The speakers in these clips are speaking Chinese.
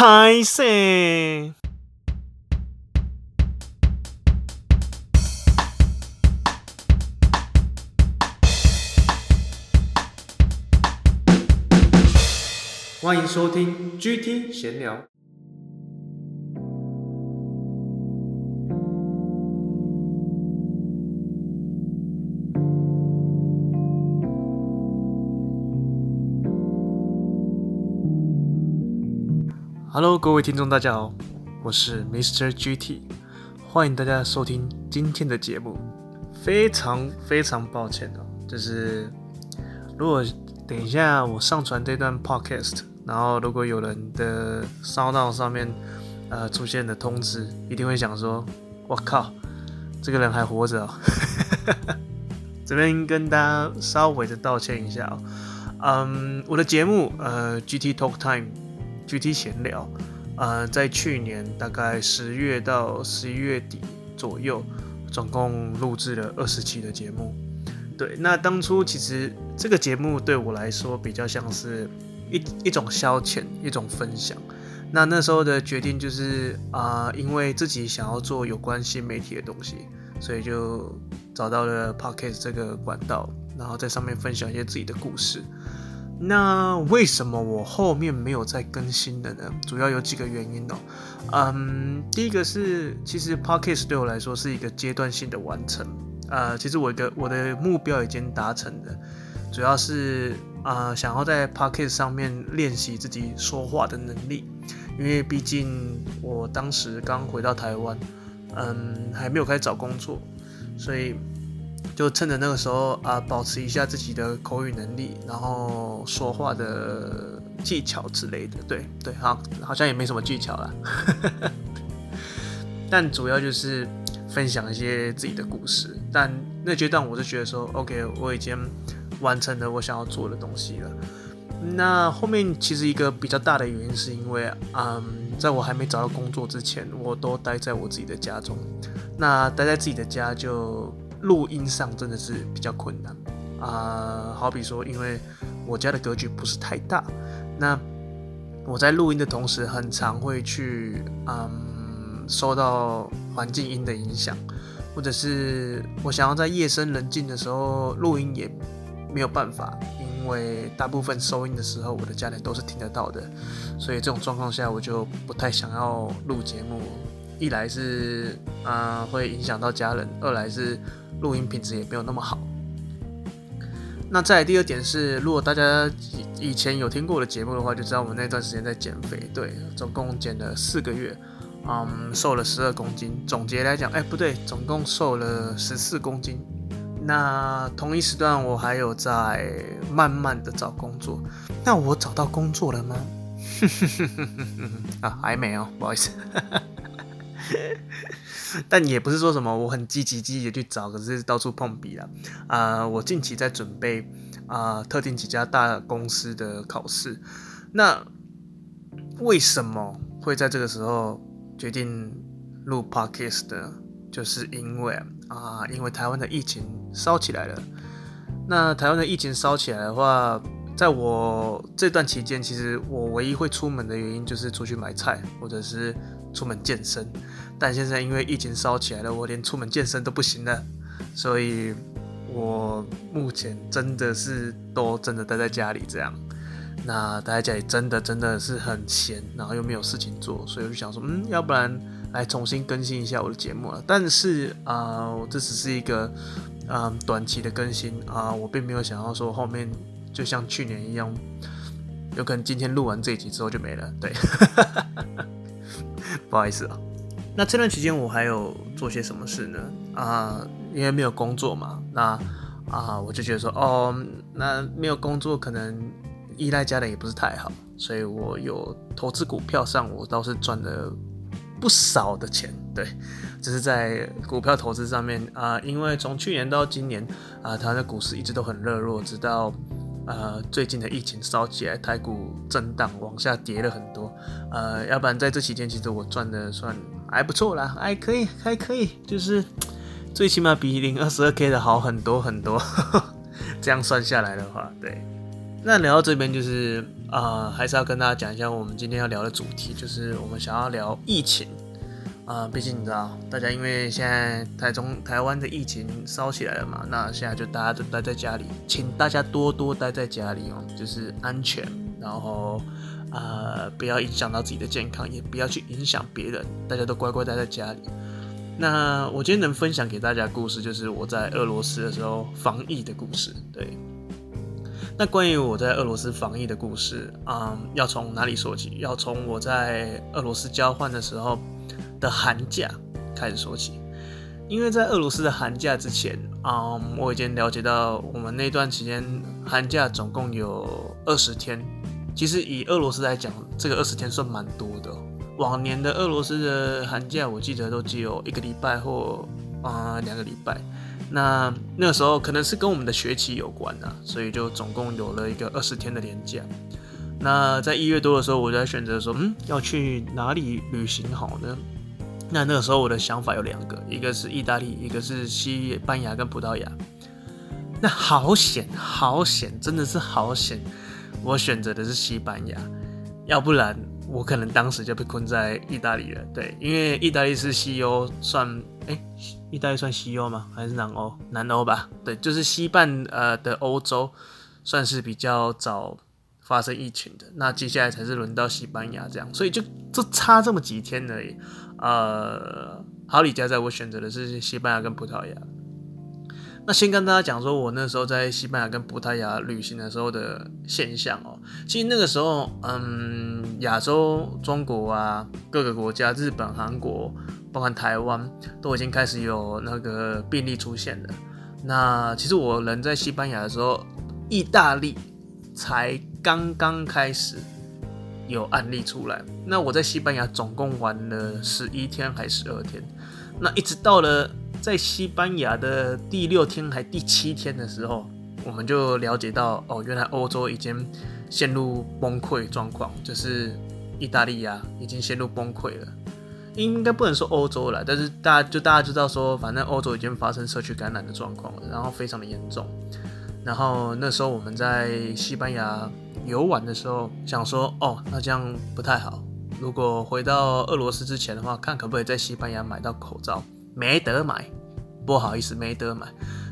拍谢。欢迎收听 GT 闲聊。Hello，各位听众，大家好，我是 Mr. GT，欢迎大家收听今天的节目。非常非常抱歉哦，就是如果等一下我上传这段 Podcast。然后，如果有人的 SoundOn 上面呃出现的通知，一定会想说：“我靠，这个人还活着哦。”这边跟大家稍微的道歉一下哦。嗯，我的节目呃 GT Talk Time 具体闲聊，呃，在去年大概十月到十一月底左右，总共录制了二十期的节目。对，那当初其实这个节目对我来说比较像是。一一种消遣，一种分享。那那时候的决定就是啊、因为自己想要做有关新媒体的东西，所以就找到了 Podcast 这个管道，然后在上面分享一些自己的故事。那为什么我后面没有再更新的呢？主要有几个原因哦。嗯，第一个是，其实 Podcast 对我来说是一个阶段性的完成。呃，其实我的我的目标已经达成了，主要是。啊、呃，想要在 Podcast 上面练习自己说话的能力，因为毕竟我当时刚回到台湾，嗯，还没有开始找工作，所以就趁着那个时候啊、保持一下自己的口语能力，然后说话的技巧之类的。对对，好，好像也没什么技巧啦，但主要就是分享一些自己的故事。但那阶段我就觉得说，OK，我已经。完成了我想要做的东西了。那后面其实一个比较大的原因是因为，嗯，在我还没找到工作之前，我都待在我自己的家中。那待在自己的家就录音上真的是比较困难啊。好比说，因为我家的格局不是太大，那我在录音的同时，很常会去嗯受到环境音的影响，或者是我想要在夜深人静的时候录音也。没有办法，因为大部分收音的时候，我的家人都是听得到的，所以这种状况下，我就不太想要录节目。一来是啊、呃，会影响到家人；二来是录音品质也没有那么好。那再第二点是，如果大家以前有听过我的节目的话，就知道我们那段时间在减肥，对，总共减了四个月，嗯，瘦了十二公斤。总结来讲，哎，不对，总共瘦了十四公斤。那同一时段，我还有在慢慢的找工作。那我找到工作了吗？啊，还没有，不好意思。但也不是说什么我很积极积极的去找，可是到处碰壁了。啊、我近期在准备啊、特定几家大公司的考试。那为什么会在这个时候决定录 Podcast 的？就是因为啊，因为台湾的疫情烧起来了。那台湾的疫情烧起来的话，在我这段期间，其实我唯一会出门的原因就是出去买菜，或者是出门健身。但现在因为疫情烧起来了，我连出门健身都不行了，所以我目前真的是都真的待在家里这样。那待在家里真的真的是很闲，然后又没有事情做，所以我就想说，嗯，要不然。来重新更新一下我的节目了，但是啊、呃，这只是一个嗯、短期的更新啊、我并没有想要说后面就像去年一样，有可能今天录完这一集之后就没了。对，不好意思啊。那这段期间我还有做些什么事呢？啊、因为没有工作嘛，那啊、我就觉得说，哦，那没有工作可能依赖家人也不是太好，所以我有投资股票上，我倒是赚了。不少的钱，对，只是在股票投资上面啊、因为从去年到今年啊、呃，台湾的股市一直都很热络，直到呃最近的疫情烧起来，台股震荡往下跌了很多，呃，要不然在这期间，其实我赚的算还不错啦，还可以，还可以，就是最起码比零二十二 K 的好很多很多，这样算下来的话，对，那聊到这边，就是啊、呃，还是要跟大家讲一下我们今天要聊的主题，就是我们想要聊疫情啊。毕竟你知道，大家因为现在台中、台湾的疫情烧起来了嘛，那现在就大家都待在家里，请大家多多待在家里哦，就是安全，然后啊、不要影响到自己的健康，也不要去影响别人，大家都乖乖待在家里。那我今天能分享给大家的故事，就是我在俄罗斯的时候防疫的故事。对，那关于我在俄罗斯防疫的故事，嗯，要从哪里说起？要从我在俄罗斯交换的时候的寒假开始说起。因为在俄罗斯的寒假之前，嗯，我已经了解到我们那段期间寒假总共有二十天。其实以俄罗斯来讲，这个二十天算蛮多的。往年的俄罗斯的寒假，我记得都只有一个礼拜或啊两个礼拜。那那时候可能是跟我们的学期有关啊，所以就总共有了一个二十天的年假。那在一月多的时候，我就在选择说，嗯，要去哪里旅行好呢？那那个时候我的想法有两个，一个是意大利，一个是西班牙跟葡萄牙。那好险，好险，真的是好险，我选择的是西班牙，要不然。我可能当时就被困在意大利了，对，因为意大利是西欧，算，哎、意大利算西欧吗？还是南欧？南欧吧，对，就是西半呃的欧洲，算是比较早发生疫情的。那接下来才是轮到西班牙这样，所以就就差这么几天而已。呃，好李家在我选择的是西班牙跟葡萄牙。那先跟大家讲说，我那时候在西班牙跟葡萄牙旅行的时候的现象哦。其实那个时候，嗯，亚洲、中国啊，各个国家，日本、韩国，包括台湾，都已经开始有那个病例出现了。那其实我人在西班牙的时候，意大利才刚刚开始有案例出来。那我在西班牙总共玩了十一天还十二天？那一直到了。在西班牙的第六天还第七天的时候，我们就了解到哦，原来欧洲已经陷入崩溃状况，就是意大利啊已经陷入崩溃了。应该不能说欧洲了，但是大家就大家知道说，反正欧洲已经发生社区感染的状况，然后非常的严重。然后那时候我们在西班牙游玩的时候，想说哦，那这样不太好。如果回到俄罗斯之前的话，看可不可以在西班牙买到口罩。没得买，不好意思，没得买。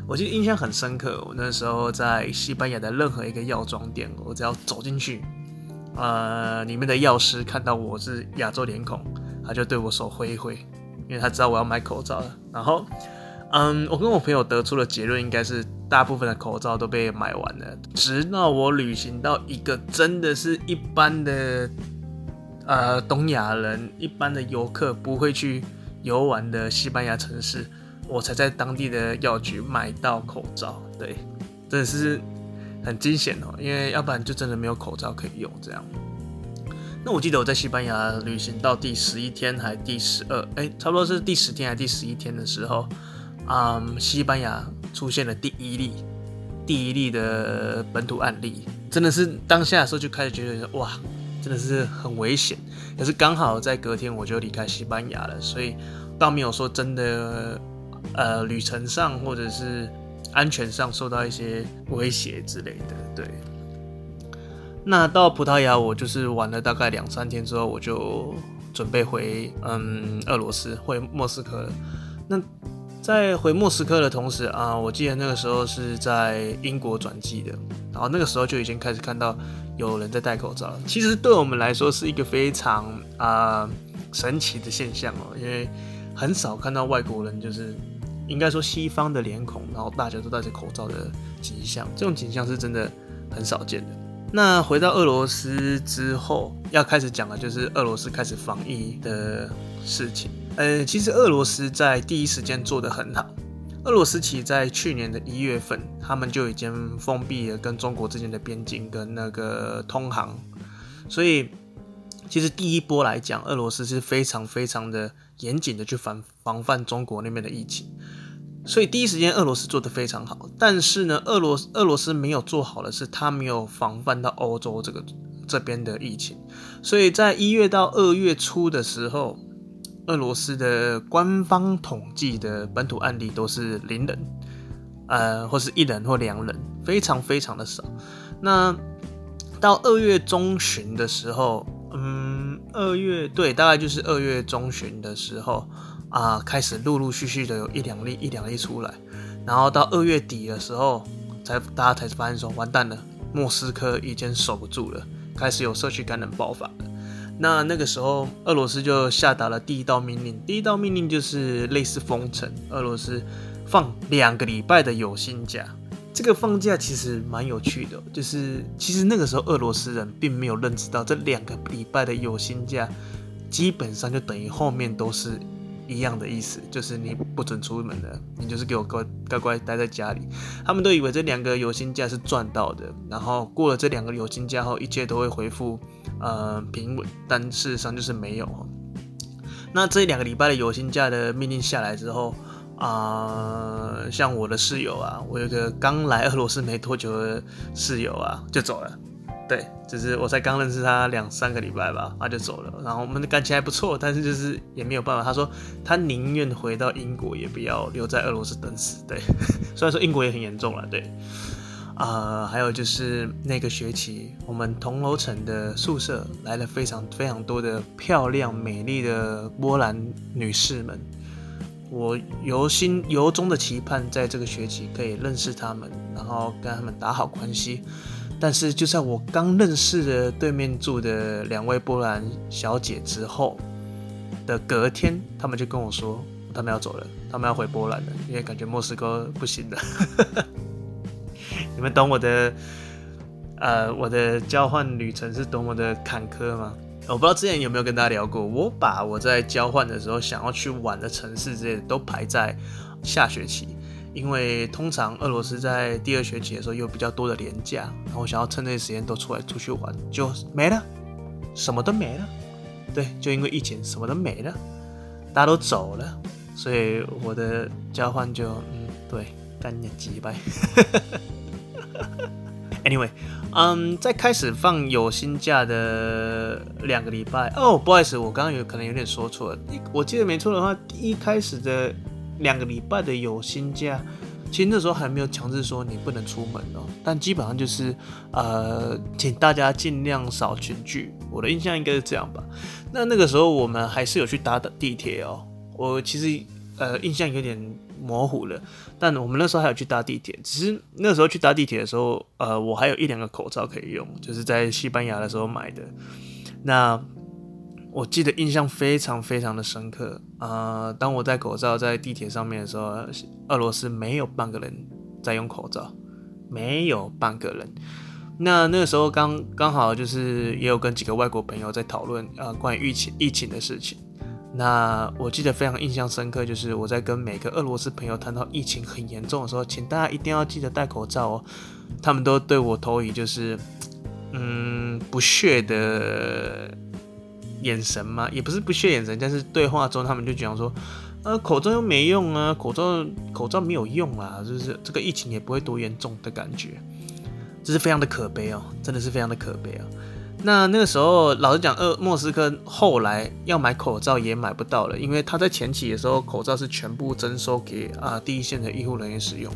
我记得印象很深刻，我那时候在西班牙的任何一个药妆店，我只要走进去，呃，里面的药师看到我是亚洲脸孔，他就对我手挥一挥，因为他知道我要买口罩了。然后，嗯，我跟我朋友得出的结论应该是，大部分的口罩都被买完了，直到我旅行到一个真的是一般的，呃，东亚人，一般的游客不会去。游玩的西班牙城市，我才在当地的药局买到口罩。对，真的是很惊险哦，因为要不然就真的没有口罩可以用。这样，那我记得我在西班牙旅行到第十一天还第十二，哎，差不多是第十天还第十一天的时候，嗯，西班牙出现了第一例，第一例的本土案例，真的是当下的时候就开始觉得哇。真的是很危险，可是刚好在隔天我就离开西班牙了，所以倒没有说真的，呃，旅程上或者是安全上受到一些威胁之类的。对，那到葡萄牙我就是玩了大概两三天之后，我就准备回嗯俄罗斯，回莫斯科了。那在回莫斯科的同时啊，我记得那个时候是在英国转机的，然后那个时候就已经开始看到。有人在戴口罩了，其实对我们来说是一个非常啊、神奇的现象哦，因为很少看到外国人，就是应该说西方的脸孔，然后大家都戴着口罩的景象，这种景象是真的很少见的。那回到俄罗斯之后，要开始讲的就是俄罗斯开始防疫的事情。呃，其实俄罗斯在第一时间做得很好。俄罗斯其实在去年的一月份，他们就已经封闭了跟中国之间的边境跟那个通航，所以其实第一波来讲，俄罗斯是非常非常的严谨的去防防范中国那边的疫情，所以第一时间俄罗斯做得非常好。但是呢，俄罗俄罗斯没有做好的是，他没有防范到欧洲这个这边的疫情，所以在一月到二月初的时候。俄罗斯的官方统计的本土案例都是零人，呃，或是一人或两人，非常非常的少。那到二月中旬的时候，嗯，二月对，大概就是二月中旬的时候啊，开始陆陆续续的有一两例一两例出来，然后到二月底的时候，才大家才发现说完蛋了，莫斯科已经守不住了，开始有社区感染爆发了。那那个时候，俄罗斯就下达了第一道命令。第一道命令就是类似封城，俄罗斯放两个礼拜的有薪假。这个放假其实蛮有趣的，就是其实那个时候俄罗斯人并没有认知到这两个礼拜的有薪假，基本上就等于后面都是。一样的意思，就是你不准出门的，你就是给我乖乖乖待在家里。他们都以为这两个有薪假是赚到的，然后过了这两个有薪假后，一切都会恢复呃平稳，但事实上就是没有。那这两个礼拜的有薪假的命令下来之后，啊、像我的室友啊，我有个刚来俄罗斯没多久的室友啊，就走了。对，就是我才刚认识他两三个礼拜吧，他就走了。然后我们的感情还不错，但是就是也没有办法。他说他宁愿回到英国，也不要留在俄罗斯等死。对，虽然说英国也很严重了。对，呃，还有就是那个学期，我们同楼层的宿舍来了非常非常多的漂亮美丽的波兰女士们。我由心由衷的期盼，在这个学期可以认识他们，然后跟他们打好关系。但是就在我刚认识了对面住的两位波兰小姐之后的隔天，他们就跟我说，他们要走了，他们要回波兰了，因为感觉莫斯科不行了。你们懂我的，呃，我的交换旅程是多么的坎坷吗？我不知道之前有没有跟大家聊过，我把我在交换的时候想要去玩的城市之类的都排在下学期。因为通常俄罗斯在第二学期的时候有比较多的连假，然后我想要趁这些时间都出来出去玩，就没了，什么都没了。对，就因为疫情什么都没了，大家都走了，所以我的交换就嗯，对，干你几拜。Anyway，嗯，在开始放有薪假的两个礼拜哦，不好意思，我刚刚有可能有点说错了，我记得没错的话，一开始的。两个礼拜的有薪假，其实那时候还没有强制说你不能出门哦，但基本上就是呃，请大家尽量少群聚。我的印象应该是这样吧。那那个时候我们还是有去搭的地铁哦。我其实呃印象有点模糊了，但我们那时候还有去搭地铁。只是那时候去搭地铁的时候，呃，我还有一两个口罩可以用，就是在西班牙的时候买的。那我记得印象非常非常的深刻啊、呃！当我戴口罩在地铁上面的时候，俄罗斯没有半个人在用口罩，没有半个人。那那个时候刚刚好就是也有跟几个外国朋友在讨论啊关于疫情疫情的事情。那我记得非常印象深刻，就是我在跟每个俄罗斯朋友谈到疫情很严重的时候，请大家一定要记得戴口罩哦。他们都对我投以就是嗯不屑的。眼神嘛，也不是不屑眼神，但是对话中他们就讲说，呃，口罩又没用啊，口罩口罩没有用啊，就是这个疫情也不会多严重的感觉，这是非常的可悲哦，真的是非常的可悲啊。那那个时候，老实讲，呃，莫斯科后来要买口罩也买不到了，因为他在前期的时候，口罩是全部征收给啊、第一线的医护人员使用。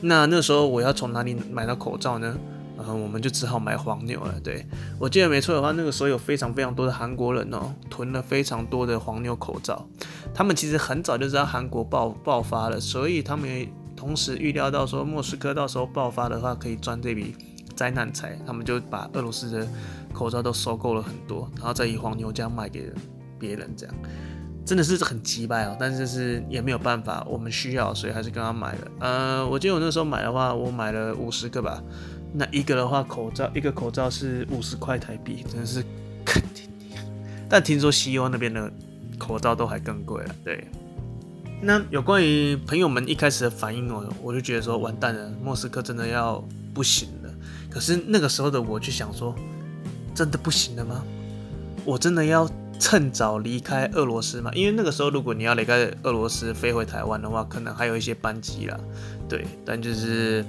那那时候我要从哪里买到口罩呢？然后我们就只好买黄牛了。对，我记得没错的话，那个时候有非常非常多的韩国人哦，囤了非常多的黄牛口罩。他们其实很早就知道韩国爆爆发了，所以他们也同时预料到说莫斯科到时候爆发的话可以赚这笔灾难财，他们就把俄罗斯的口罩都收购了很多，然后再以黄牛价卖给别人，这样真的是很击败哦。但是是也没有办法，我们需要，所以还是跟他买了。呃，我记得我那时候买的话，我买了五十个吧。那一个的话，口罩一个口罩是五十块台币，真的是肯定。但听说西欧那边的口罩都还更贵了。对，那有关于朋友们一开始的反应哦，我就觉得说完蛋了，莫斯科真的要不行。可是那个时候的我就想说，真的不行了吗？我真的要趁早离开俄罗斯吗？因为那个时候如果你要离开俄罗斯飞回台湾的话，可能还有一些班机啦。对，但就是。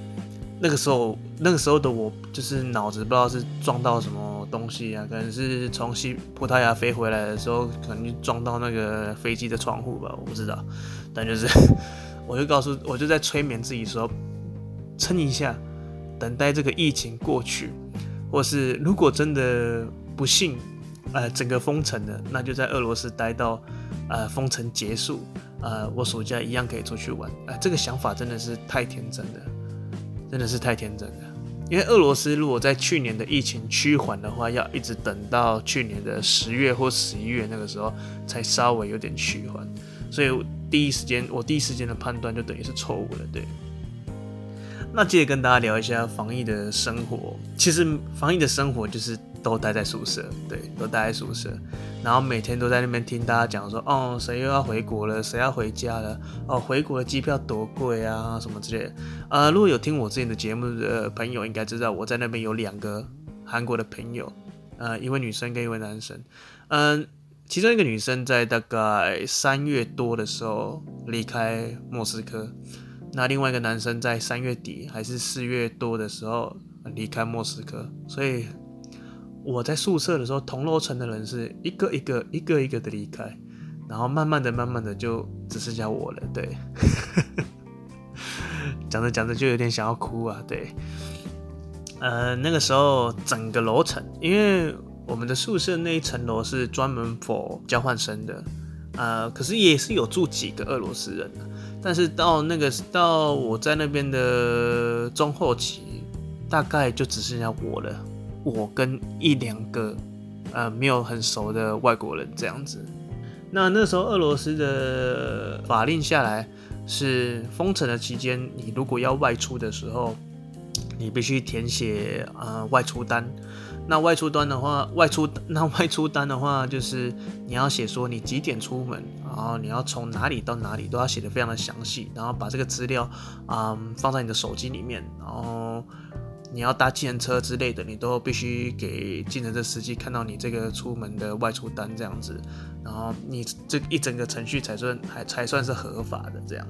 那个时候，那个时候的我就是脑子不知道是撞到什么东西啊，可能是从西葡萄牙飞回来的时候，可能就撞到那个飞机的窗户吧，我不知道。但就是，我就告诉，我就在催眠自己说，撑一下，等待这个疫情过去。或是如果真的不幸，呃，整个封城了，那就在俄罗斯待到呃封城结束，呃，我暑假一样可以出去玩。呃，这个想法真的是太天真了，真的是太天真了。因为俄罗斯如果在去年的疫情趋缓的话，要一直等到去年的十月或十一月那个时候才稍微有点趋缓，所以第一时间我第一时间的判断就等于是错误了，对。那接着跟大家聊一下防疫的生活。其实防疫的生活就是都待在宿舍，对，都待在宿舍，然后每天都在那边听大家讲说，哦，谁又要回国了，谁要回家了，哦，回国的机票多贵啊，什么之类的。呃，如果有听我之前的节目的朋友，应该知道我在那边有两个韩国的朋友，呃，一位女生跟一位男生。嗯、其中一个女生在大概三月多的时候离开莫斯科。那另外一个男生在三月底还是四月多的时候离开莫斯科，所以我在宿舍的时候，同楼层的人是一个一个一个一个的离开，然后慢慢的、慢慢的就只剩下我了。对，讲着讲着就有点想要哭啊。对，呃，那个时候整个楼层，因为我们的宿舍那一层楼是专门 for 交换生的，呃，可是也是有住几个俄罗斯人。但是到那个到我在那边的中后期，大概就只剩下我了，我跟一两个呃没有很熟的外国人这样子。那那时候俄罗斯的法令下来是封城的期间，你如果要外出的时候，你必须填写呃外出单。那外出单的话，外出那外出单的话，就是你要写说你几点出门，然后你要从哪里到哪里，都要写的非常的详细，然后把这个资料啊、放在你的手机里面，然后你要搭计程车之类的，你都必须给计程车司机看到你这个出门的外出单这样子，然后你这一整个程序才算还才算是合法的这样。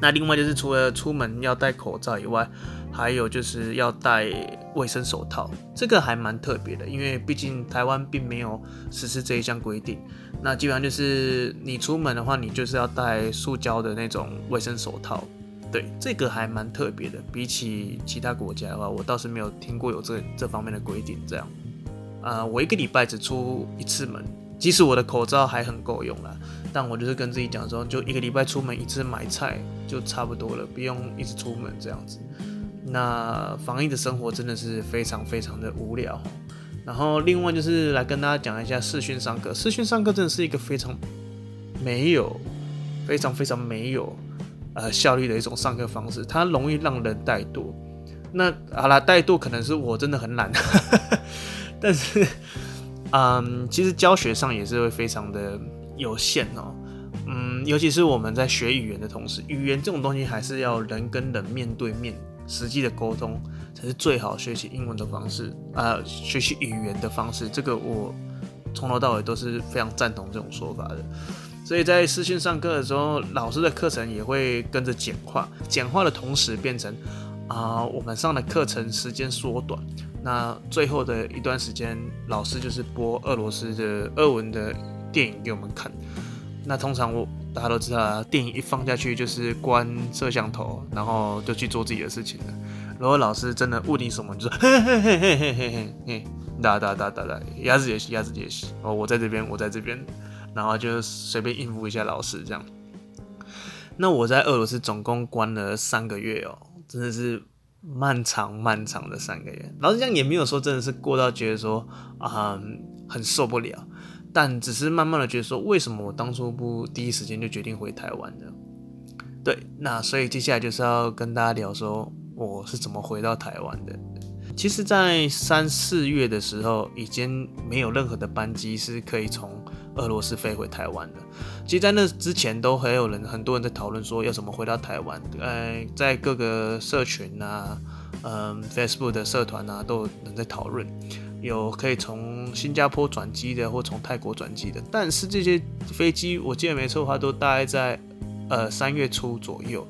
那另外就是除了出门要戴口罩以外，还有就是要戴卫生手套，这个还蛮特别的，因为毕竟台湾并没有实施这一项规定。那基本上就是你出门的话，你就是要戴塑胶的那种卫生手套。对，这个还蛮特别的，比起其他国家的话，我倒是没有听过有这这方面的规定。这样，啊、我一个礼拜只出一次门，即使我的口罩还很够用啦。但我就是跟自己讲说，就一个礼拜出门一次买菜就差不多了，不用一直出门这样子。那防疫的生活真的是非常非常的无聊。然后另外就是来跟大家讲一下视讯上课，视讯上课真的是一个非常没有、非常非常没有呃效率的一种上课方式，它容易让人怠惰。那好啦，怠惰可能是我真的很懒，但是嗯，其实教学上也是会非常的。有限哦，嗯，尤其是我们在学语言的同时，语言这种东西还是要人跟人面对面实际的沟通才是最好学习英文的方式啊，学习语言的方式，这个我从头到尾都是非常赞同这种说法的。所以在视讯上课的时候，老师的课程也会跟着简化，简化的同时变成啊，我们上的课程时间缩短。那最后的一段时间，老师就是播俄罗斯的俄文的。电影给我们看。那通常我大家都知道啊电影一放下去就是关摄像头然后就去做自己的事情了。然后老师真的问你什么就说嘿嘿嘿嘿嘿嘿嘿哒哒哒哒鸭子也是鸭子也是哦我在这边我在这边然后就随便应付一下老师这样那我在俄罗斯总共关了三个月哦真的是漫长漫长的三个月老实讲也没有说真的是过到觉得说啊很受不了但只是慢慢的觉得说，为什么我当初不第一时间就决定回台湾的？对，那所以接下来就是要跟大家聊说，我是怎么回到台湾的。其实，在三四月的时候，已经没有任何的班机是可以从俄罗斯飞回台湾的。其实，在那之前，都还有人，很多人在讨论说要怎么回到台湾。呃，在各个社群啊，嗯，Facebook 的社团啊，都有人在讨论。有可以从新加坡转机的，或从泰国转机的，但是这些飞机我记得没错的话，都大概在呃三月初左右。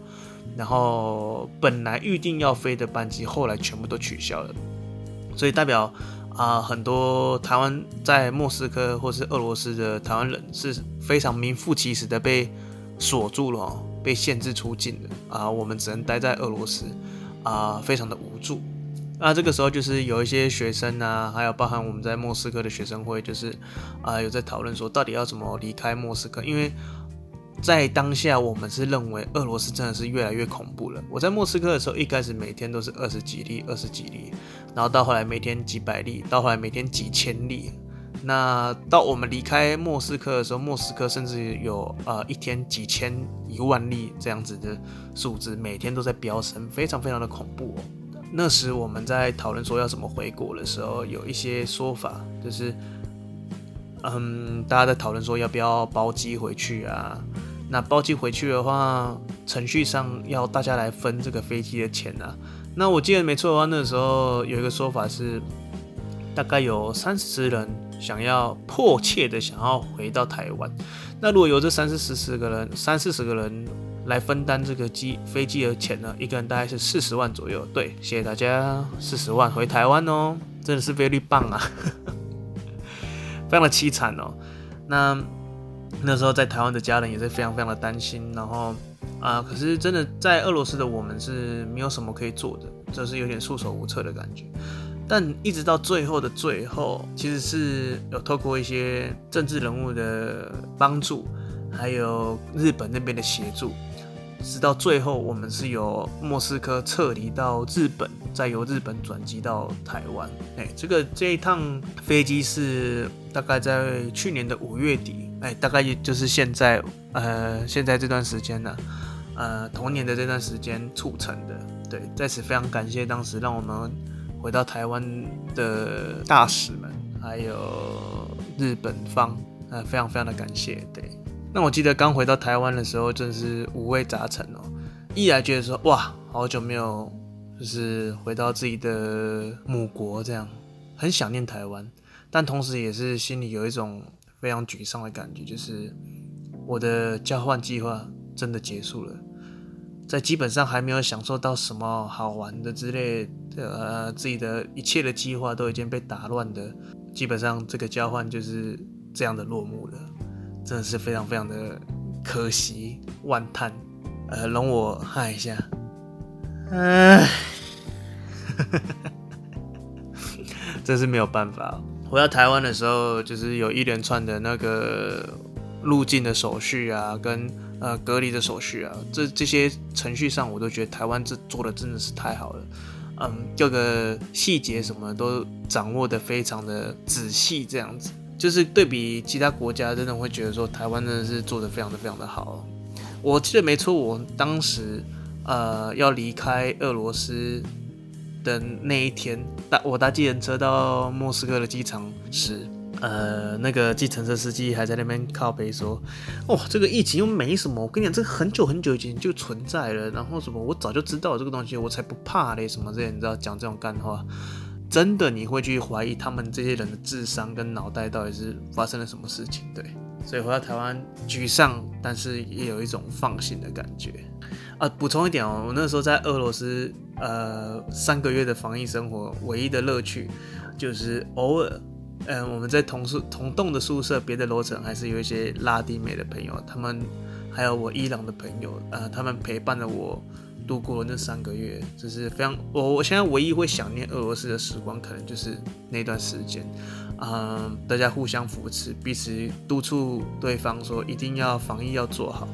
然后本来预定要飞的班机，后来全部都取消了，所以代表啊、很多台湾在莫斯科或是俄罗斯的台湾人是非常名副其实的被锁住了，被限制出境的啊，我们只能待在俄罗斯啊，非常的无助。那这个时候就是有一些学生啊，还有包含我们在莫斯科的学生会，就是啊、有在讨论说到底要怎么离开莫斯科，因为在当下我们是认为俄罗斯真的是越来越恐怖了。我在莫斯科的时候，一开始每天都是二十几例、二十几例，然后到后来每天几百例，到后来每天几千例。那到我们离开莫斯科的时候，莫斯科甚至有呃一天几千、一万例这样子的数字，每天都在飙升，非常非常的恐怖哦。那时我们在讨论说要怎么回国的时候，有一些说法，就是，嗯，大家在讨论说要不要包机回去啊？那包机回去的话，程序上要大家来分这个飞机的钱啊。那我记得没错的话，那时候有一个说法是，大概有三十人想要迫切的想要回到台湾。那如果有这三四十个人，三四十个人。来分担这个机飞机的钱呢，一个人大概是四十万左右。对，谢谢大家，四十万回台湾哦，真的是飞利棒啊，非常的凄惨哦。那那时候在台湾的家人也是非常非常的担心，然后啊、可是真的在俄罗斯的我们是没有什么可以做的，就是有点束手无策的感觉。但一直到最后的最后，其实是有透过一些政治人物的帮助，还有日本那边的协助。直到最后，我们是由莫斯科撤离到日本，再由日本转机到台湾。哎、这个这一趟飞机是大概在去年的五月底，哎、大概也就是现在，呃，现在这段时间呢，呃，同年的这段时间促成的。对，在此非常感谢当时让我们回到台湾的大使们，还有日本方，呃，非常非常的感谢。对。那我记得刚回到台湾的时候，真是五味杂陈哦。一来觉得说，哇，好久没有就是回到自己的母国，这样很想念台湾，但同时也是心里有一种非常沮丧的感觉，就是我的交换计划真的结束了，在基本上还没有享受到什么好玩的之类的，呃，自己的一切的计划都已经被打乱的，基本上这个交换就是这样的落幕了。真的是非常非常的可惜，万叹。呃，容我嗨一下。唉，真是没有办法。回到台湾的时候，就是有一连串的那个入境的手续啊，跟呃隔离的手续啊，这这些程序上，我都觉得台湾这做的真的是太好了。嗯，各个细节什么都掌握的非常的仔细，这样子。就是对比其他国家，真的会觉得说台湾真的是做得非常的非常的好。我记得没错，我当时呃要离开俄罗斯的那一天，搭我搭计程车到莫斯科的机场时，呃，那个计程车司机还在那边靠背说：“哦，这个疫情又没什么，我跟你讲，这个很久很久以前就存在了，然后什么我早就知道这个东西，我才不怕嘞，什么这些，你知道讲这种干话。”真的，你会去怀疑他们这些人的智商跟脑袋到底是发生了什么事情？对，所以回到台湾沮丧，但是也有一种放心的感觉。啊，补充一点哦，我那时候在俄罗斯，呃，三个月的防疫生活，唯一的乐趣就是偶尔，嗯、呃，我们在同宿同栋的宿舍，别的楼层还是有一些拉丁美的朋友，他们还有我伊朗的朋友，呃，他们陪伴了我。度过了那三个月，就是非常我我现在唯一会想念俄罗斯的时光，可能就是那段时间，嗯，大家互相扶持，彼此督促对方说一定要防疫要做好。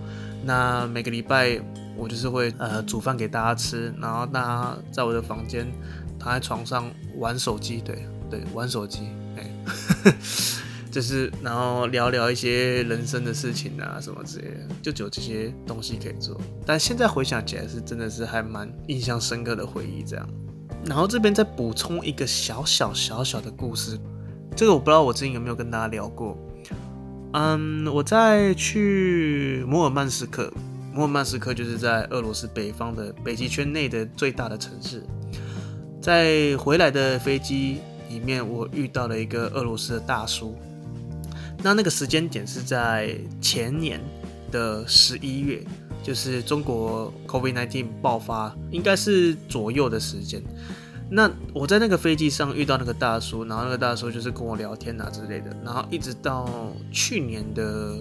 那每个礼拜我就是会呃煮饭给大家吃，然后大家在我的房间躺在床上玩手机，对对，玩手机，哎。就是，然后聊聊一些人生的事情啊，什么之类的，就只有这些东西可以做。但现在回想起来，是真的是还蛮印象深刻的回忆这样。然后这边再补充一个小小小小的故事，这个我不知道我之前有没有跟大家聊过。嗯，我在去摩尔曼斯克，摩尔曼斯克就是在俄罗斯北方的北极圈内的最大的城市。在回来的飞机里面，我遇到了一个俄罗斯的大叔。那那个时间点是在前年的十一月，就是中国 COVID-19 爆发，应该是左右的时间。那我在那个飞机上遇到那个大叔，然后那个大叔就是跟我聊天啊之类的，然后一直到去年的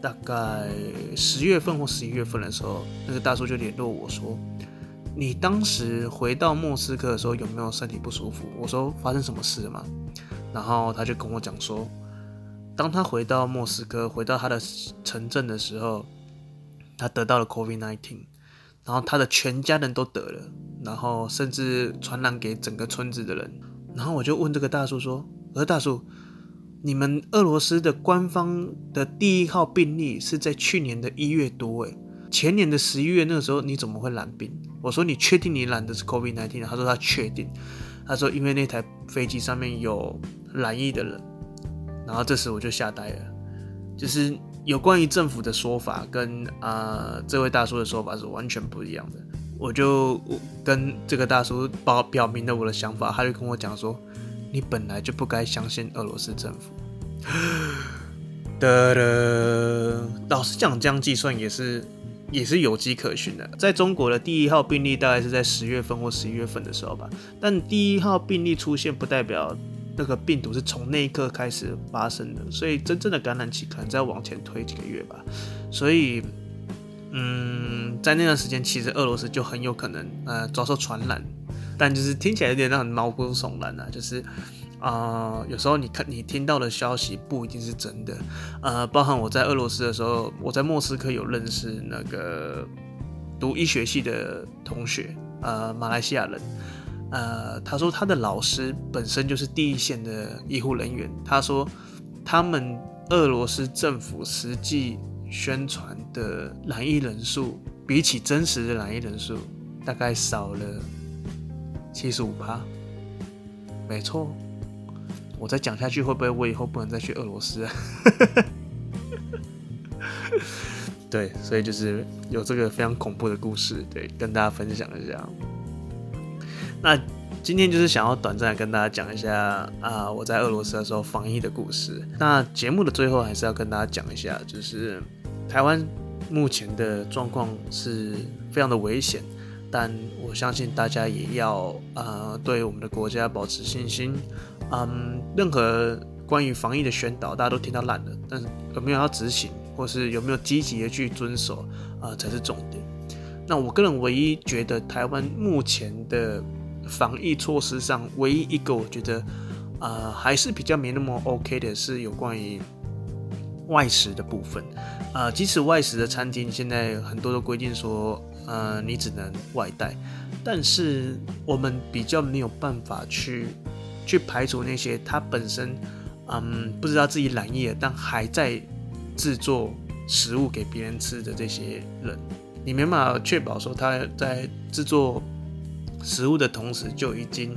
大概十月份或十一月份的时候，那个大叔就联络我说，你当时回到莫斯科的时候有没有身体不舒服？我说发生什么事了吗？然后他就跟我讲说，当他回到莫斯科，回到他的城镇的时候，他得到了 COVID-19，然后他的全家人都得了，然后甚至传染给整个村子的人。然后我就问这个大叔说：“我说大叔，你们俄罗斯的官方的第一号病例是在去年的一月多，诶，前年的十一月那个时候你怎么会染病？”我说：“你确定你染的是 COVID-19？” 他说他确定。他说：“因为那台飞机上面有。”染疫的人，然后这时我就吓呆了，就是有关于政府的说法跟啊、呃、这位大叔的说法是完全不一样的。我就跟这个大叔表表明了我的想法，他就跟我讲说：“你本来就不该相信俄罗斯政府。”的了，老实讲，这样计算也是也是有迹可循的。在中国的第一号病例大概是在十月份或十一月份的时候吧，但第一号病例出现不代表。那个病毒是从那一刻开始发生的，所以真正的感染期可能再往前推几个月吧。所以，嗯，在那段时间，其实俄罗斯就很有可能呃遭受传染，但就是听起来有点让人毛骨悚然啊。就是啊、有时候你看你听到的消息不一定是真的。呃，包含我在俄罗斯的时候，我在莫斯科有认识那个读医学系的同学，呃，马来西亚人。呃，他说他的老师本身就是第一线的医护人员。他说，他们俄罗斯政府实际宣传的染疫人数，比起真实的染疫人数，大概少了七十五趴。没错，我再讲下去，会不会我以后不能再去俄罗斯啊？对，所以就是有这个非常恐怖的故事，对，跟大家分享一下。那今天就是想要短暂跟大家讲一下啊，我在俄罗斯的时候防疫的故事。那节目的最后还是要跟大家讲一下，就是台湾目前的状况是非常的危险，但我相信大家也要啊对我们的国家保持信心。嗯，任何关于防疫的宣导，大家都听到烂了，但是有没有要执行，或是有没有积极的去遵守啊，才是重点。那我个人唯一觉得台湾目前的。防疫措施上，唯一一个我觉得，呃，还是比较没那么 OK 的，是有关于外食的部分。呃，即使外食的餐厅现在很多都规定说，呃，你只能外带，但是我们比较没有办法去去排除那些他本身，嗯，不知道自己染疫了，但还在制作食物给别人吃的这些人，你没办法确保说他在制作。食物的同时就已经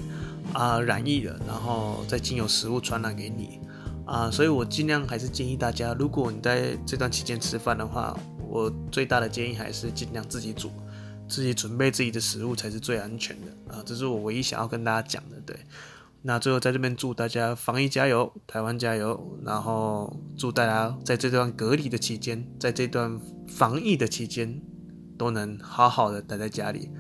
啊、染疫了，然后再经由食物传染给你啊、所以我尽量还是建议大家，如果你在这段期间吃饭的话，我最大的建议还是尽量自己煮，自己准备自己的食物才是最安全的啊、这是我唯一想要跟大家讲的。对，那最后在这边祝大家防疫加油，台湾加油，然后祝大家在这段隔离的期间，在这段防疫的期间，都能好好的待在家里。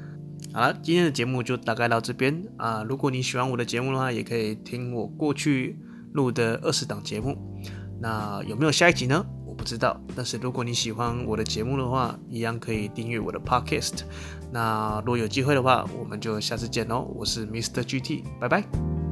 好了，今天的节目就大概到这边啊。如果你喜欢我的节目的话，也可以听我过去录的二十档节目。那有没有下一集呢？我不知道。但是如果你喜欢我的节目的话，一样可以订阅我的 Podcast。那如果有机会的话，我们就下次见喽。我是 Mr. GT，拜拜。